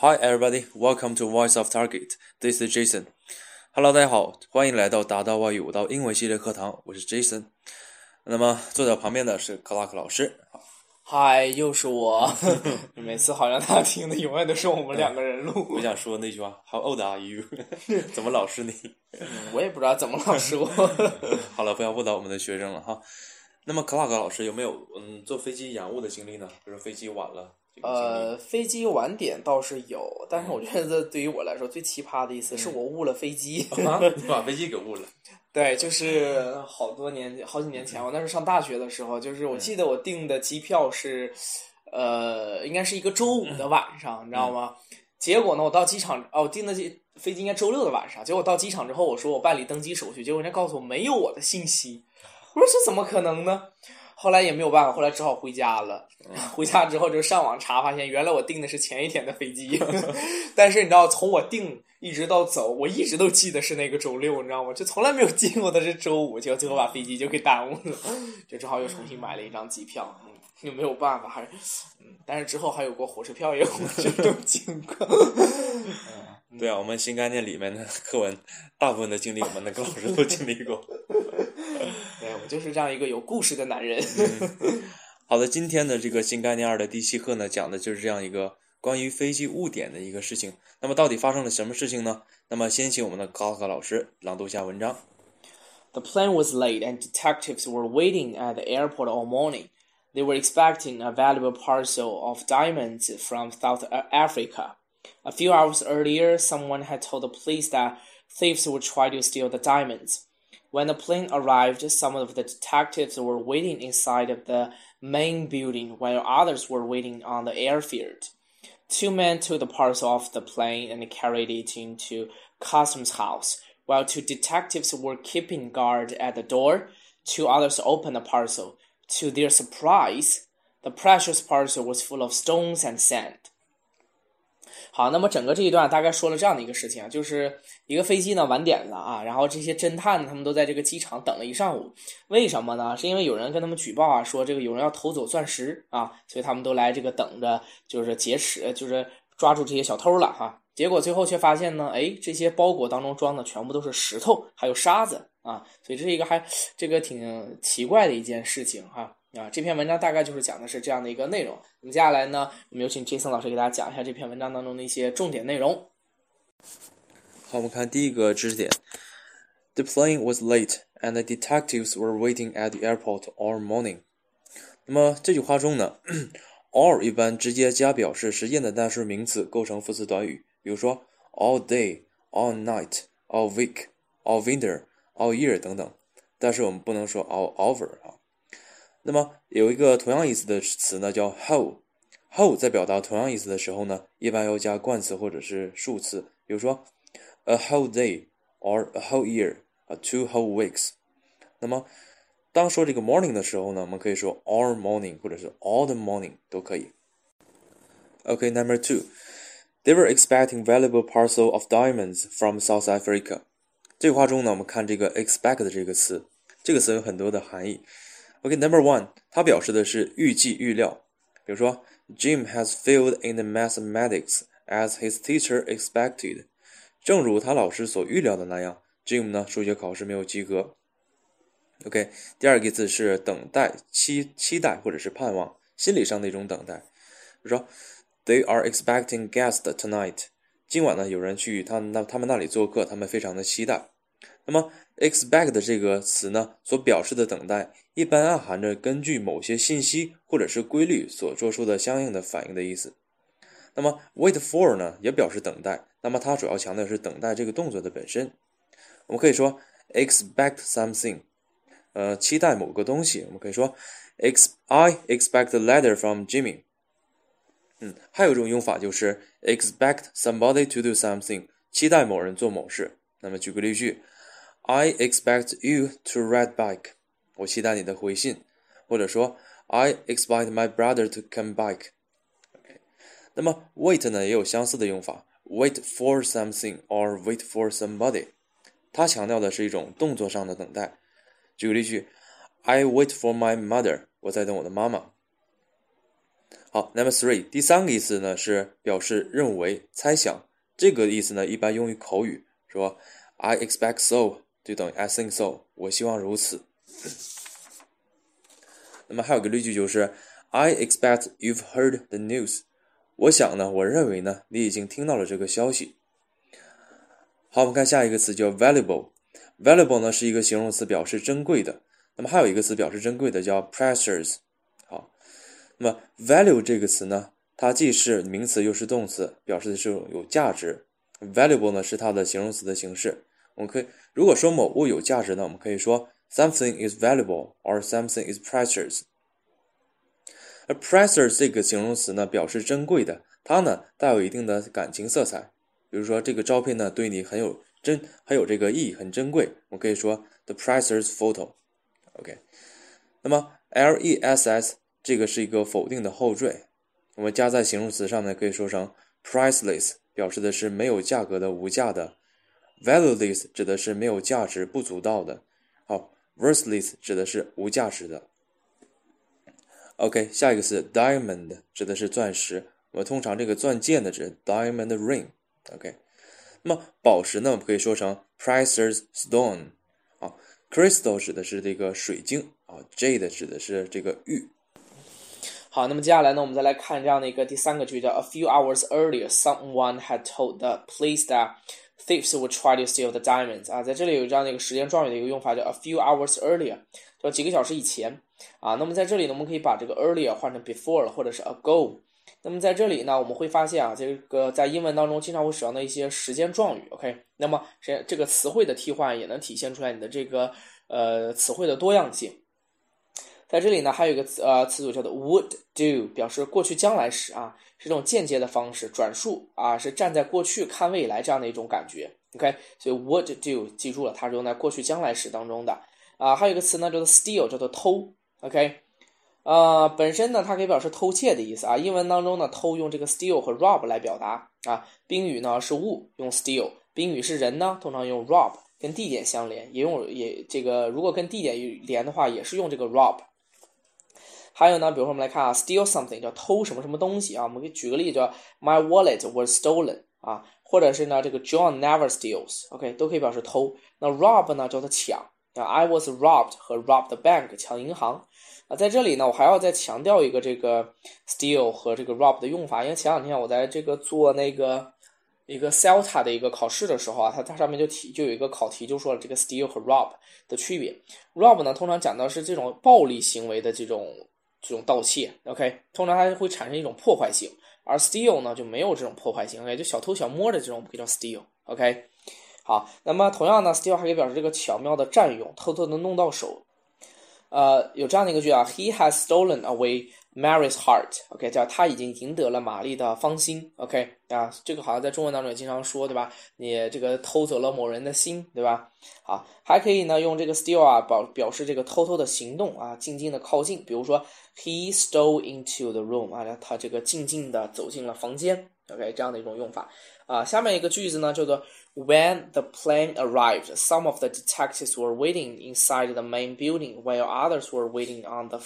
Hi everybody, welcome to Voice of Target. This is Jason. Hello，大家好，欢迎来到达到外语五道英文系列课堂，我是 Jason。那么坐在旁边的是克拉克老师。嗨，又是我。每次好像他听的永远都是我们两个人录。我想说那句话，How old are you？怎么老是你？我也不知道怎么老是我。好了，不要误导我们的学生了哈。那么克拉克老师有没有嗯坐飞机延误的经历呢？比如飞机晚了。呃，飞机晚点倒是有，但是我觉得对于我来说最奇葩的一次是我误了飞机，把飞机给误了。对，就是好多年好几年前，我那时候上大学的时候，就是我记得我订的机票是，呃，应该是一个周五的晚上，你知道吗？结果呢，我到机场，哦，我订的机飞机应该周六的晚上，结果到机场之后，我说我办理登机手续，结果人家告诉我没有我的信息，我说这怎么可能呢？后来也没有办法，后来只好回家了。回家之后就上网查，发现原来我订的是前一天的飞机。但是你知道，从我订一直到走，我一直都记得是那个周六，你知道吗？就从来没有记过的是周五，结果最后把飞机就给耽误了，就只好又重新买了一张机票。就没有办法，还是嗯，但是之后还有过火车票也有这种 情况。对啊，我们新概念里面的课文，大部分的经历，我们那个老师都经历过。就是这样一个有故事的男人。好的，今天的这个新概念二的第七课呢，讲的就是这样一个关于飞机误点的一个事情。那么到底发生了什么事情呢？那么先请我们的高考老师朗读一下文章。The plane was late, and detectives were waiting at the airport all morning. They were expecting a valuable parcel of diamonds from South Africa. A few hours earlier, someone had told the police that thieves would try to steal the diamonds. When the plane arrived, some of the detectives were waiting inside of the main building while others were waiting on the airfield. Two men took the parcel off the plane and carried it into customs house, while two detectives were keeping guard at the door. Two others opened the parcel. To their surprise, the precious parcel was full of stones and sand. 好，那么整个这一段大概说了这样的一个事情啊，就是一个飞机呢晚点了啊，然后这些侦探他们都在这个机场等了一上午，为什么呢？是因为有人跟他们举报啊，说这个有人要偷走钻石啊，所以他们都来这个等着，就是劫持，就是抓住这些小偷了哈。结果最后却发现呢，哎，这些包裹当中装的全部都是石头，还有沙子啊，所以这是一个还这个挺奇怪的一件事情哈。啊，啊这篇文章大概就是讲的是这样的一个内容。那么接下来呢，我们有请 Jason 老师给大家讲一下这篇文章当中的一些重点内容。好，我们看第一个知识点：The plane was late, and the detectives were waiting at the airport all morning。那么这句话中呢，all 一般直接加表示时间的单数名词，构成副词短语，比如说 all day、all night、all week、all winter、all year 等等。但是我们不能说 all over 啊。那么有一个同样意思的词呢，叫 whole。whole 在表达同样意思的时候呢，一般要加冠词或者是数词，比如说 a whole day or a whole year，啊 two whole weeks。那么当说这个 morning 的时候呢，我们可以说 all morning 或者是 all the morning 都可以。OK，number two，they were expecting valuable parcel of diamonds from South Africa。这句话中呢，我们看这个 expect 这个词，这个词有很多的含义。OK，Number one，它表示的是预计、预料。比如说，Jim has failed in the mathematics as his teacher expected。正如他老师所预料的那样，Jim 呢数学考试没有及格。OK，第二个字是等待、期期待或者是盼望，心理上的一种等待。比如说，They are expecting guests tonight。今晚呢有人去他那他们那里做客，他们非常的期待。那么 expect 这个词呢，所表示的等待，一般暗含着根据某些信息或者是规律所做出的相应的反应的意思。那么 wait for 呢，也表示等待，那么它主要强调是等待这个动作的本身。我们可以说 expect something，呃，期待某个东西。我们可以说 ex I expect a letter from Jimmy。嗯，还有一种用法就是 expect somebody to do something，期待某人做某事。那么举个例句。I expect you to write back。我期待你的回信，或者说 I expect my brother to come back。OK，那么 wait 呢也有相似的用法，wait for something or wait for somebody。它强调的是一种动作上的等待。举个例句，I wait for my mother。我在等我的妈妈。好，Number three，第三个意思呢是表示认为、猜想。这个意思呢一般用于口语，说 I expect so 就等于 I think so，我希望如此。那么还有个例句就是 I expect you've heard the news。我想呢，我认为呢，你已经听到了这个消息。好，我们看下一个词叫 valuable。valuable 呢是一个形容词，表示珍贵的。那么还有一个词表示珍贵的叫 precious。好，那么 value 这个词呢，它既是名词又是动词，表示的是有价值。valuable 呢是它的形容词的形式。我们可以如果说某物有价值呢，我们可以说 something is valuable or something is precious。而 precious 这个形容词呢，表示珍贵的，它呢带有一定的感情色彩。比如说这个照片呢对你很有珍很有这个意义，很珍贵，我可以说 the precious photo。OK，那么 less 这个是一个否定的后缀，我们加在形容词上面，可以说成 priceless，表示的是没有价格的、无价的；valueless 指的是没有价值、不足道的；好，worthless 指的是无价值的。OK，下一个是 diamond，指的是钻石。我们通常这个钻戒呢指 diamond ring。OK，那么宝石呢，我们可以说成 precious stone。啊，crystal 指的是这个水晶啊，jade 指的是这个玉。好，那么接下来呢，我们再来看这样的一个第三个句子 A few hours earlier, someone had told the police that thieves would try to steal the diamonds。啊，在这里有这样的一个时间状语的一个用法，叫 A few hours earlier，叫几个小时以前。啊，那么在这里呢，我们可以把这个 earlier 换成 before 或者是 ago。那么在这里呢，我们会发现啊，这个在英文当中经常会使用的一些时间状语，OK？那么这这个词汇的替换也能体现出来你的这个呃词汇的多样性。在这里呢，还有一个词呃词组叫做 would do，表示过去将来时啊，是这种间接的方式转述啊，是站在过去看未来这样的一种感觉，OK？所以 would do 记住了，它是用在过去将来时当中的啊。还有一个词呢叫做 steal，叫做偷，OK？呃，本身呢，它可以表示偷窃的意思啊。英文当中呢，偷用这个 steal 和 rob 来表达啊。宾语呢是物，用 steal；宾语是人呢，通常用 rob。跟地点相连，也用也这个，如果跟地点连的话，也是用这个 rob。还有呢，比如说我们来看啊，steal something 叫偷什么什么东西啊。我们可以举个例子，叫 My wallet was stolen 啊，或者是呢，这个 John never steals，OK，都可以表示偷。那 rob 呢，叫做抢啊，I was robbed 和 rob the bank 抢银行。啊，在这里呢，我还要再强调一个这个 steal 和这个 rob 的用法，因为前两天我在这个做那个一个 CELTA 的一个考试的时候啊，它它上面就提就有一个考题就说了这个 steal 和 rob 的区别。rob 呢，通常讲到是这种暴力行为的这种这种盗窃，OK，通常它会产生一种破坏性，而 steal 呢就没有这种破坏性，OK，就小偷小摸的这种可以叫 steal，OK。好，那么同样呢，steal 还可以表示这个巧妙的占用，偷偷的弄到手。呃，有这样的一个句啊，He has stolen away Mary's heart。OK，叫他已经赢得了玛丽的芳心。OK，啊，这个好像在中文当中也经常说，对吧？你这个偷走了某人的心，对吧？好，还可以呢，用这个 steal 啊，表表示这个偷偷的行动啊，静静的靠近。比如说，He stole into the room 啊，他这个静静的走进了房间。OK，这样的一种用法啊。下面一个句子呢，叫做。When the plane arrived, some of the detectives were waiting inside the main building, while others were waiting on the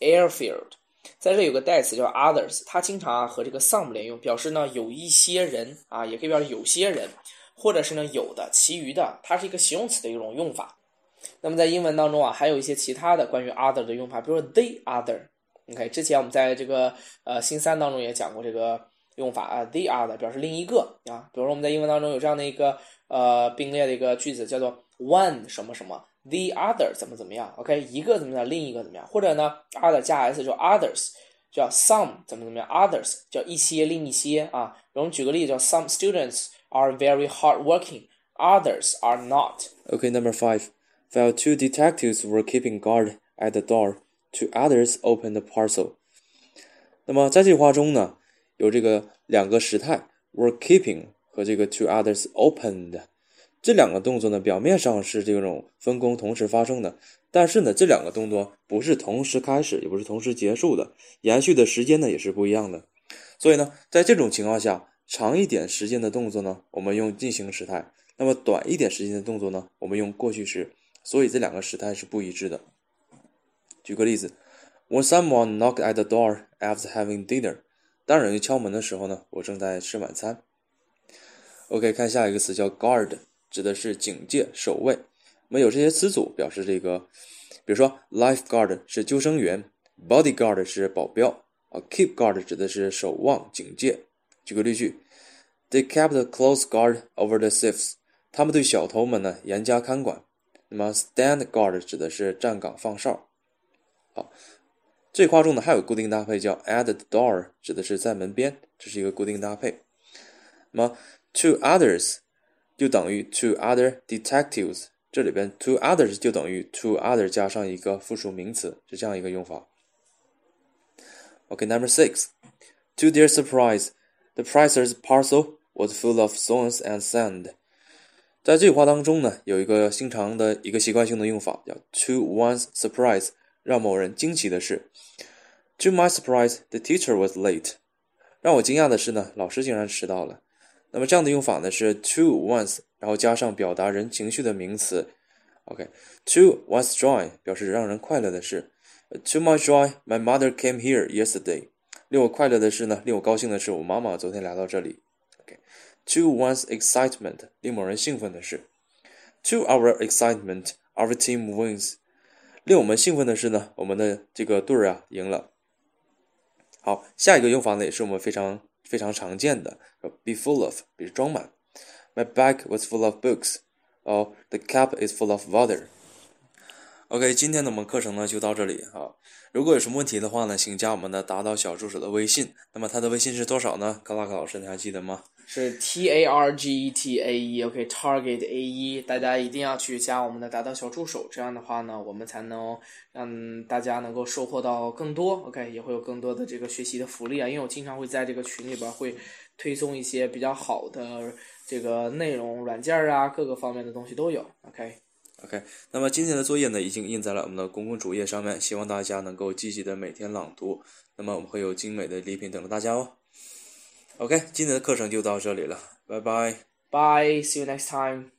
airfield. 在这有个代词叫 others，它经常啊和这个 some 连用，表示呢有一些人啊，也可以表示有些人，或者是呢有的、其余的，它是一个形容词的一种用法。那么在英文当中啊，还有一些其他的关于 other 的用法，比如说 the other。OK，之前我们在这个呃新三当中也讲过这个。用法啊，the other 表示另一个啊，比如说我们在英文当中有这样的一个呃并列的一个句子，叫做 one 什么什么 ，the other 怎么怎么样，OK，一个怎么样，另一个怎么样，或者呢，other 加 s 就 others，叫 some 怎么怎么样，others 叫一些另一些啊。我们举个例子，叫 some students are very hardworking，others are not。OK，number five. While two detectives were keeping guard at the door, two others opened the parcel. 那么在这句话中呢？有这个两个时态，were keeping 和这个 two others opened 这两个动作呢，表面上是这种分工同时发生的，但是呢，这两个动作不是同时开始，也不是同时结束的，延续的时间呢也是不一样的。所以呢，在这种情况下，长一点时间的动作呢，我们用进行时态；那么短一点时间的动作呢，我们用过去时。所以这两个时态是不一致的。举个例子，When someone knocked at the door after having dinner。当人敲门的时候呢，我正在吃晚餐。OK，看下一个词叫 guard，指的是警戒、守卫。我们有这些词组表示这个，比如说 lifeguard 是救生员，bodyguard 是保镖啊，keep guard 指的是守望、警戒。举个例句：They kept a close guard over the thieves。他们对小偷们呢严加看管。那么 stand guard 指的是站岗放哨。好，这话中呢还有固定搭配叫 at the door，指的是在门边，这是一个固定搭配。那么 to others 就等于 to other detectives，这里边 to others 就等于 to other 加上一个复数名词，是这样一个用法。OK，number six，to their surprise，the pricer's parcel was full of stones and sand。在这句话当中呢，有一个经常的一个习惯性的用法，叫 to one's surprise，让某人惊奇的是。To my surprise, the teacher was late。让我惊讶的是呢，老师竟然迟到了。 那么这样的用法呢是 to once，然后加上表达人情绪的名词。OK，to once joy 表示让人快乐的事。To my joy, my mother came here yesterday。令我快乐的是呢，令我高兴的是，我妈妈昨天来到这里。OK，to one's excitement 令某人兴奋的是。To our excitement, our team wins。令我们兴奋的是呢，我们的这个队儿啊赢了。好，下一个用法呢也是我们非常非常常见的，be full of，比如装满。My bag was full of books. Or，the cup is full of water. OK，今天的我们课程呢就到这里啊。如果有什么问题的话呢，请加我们的达到小助手的微信。那么他的微信是多少呢？克拉克老师，你还记得吗？是 T A R G E T A E，OK，Target A E，大家一定要去加我们的达到小助手，这样的话呢，我们才能让大家能够收获到更多，OK，也会有更多的这个学习的福利啊。因为我经常会在这个群里边会推送一些比较好的这个内容、软件啊，各个方面的东西都有，OK。OK，那么今天的作业呢，已经印在了我们的公共主页上面，希望大家能够积极的每天朗读。那么我们会有精美的礼品等着大家哦。OK，今天的课程就到这里了，拜拜。Bye，see you next time。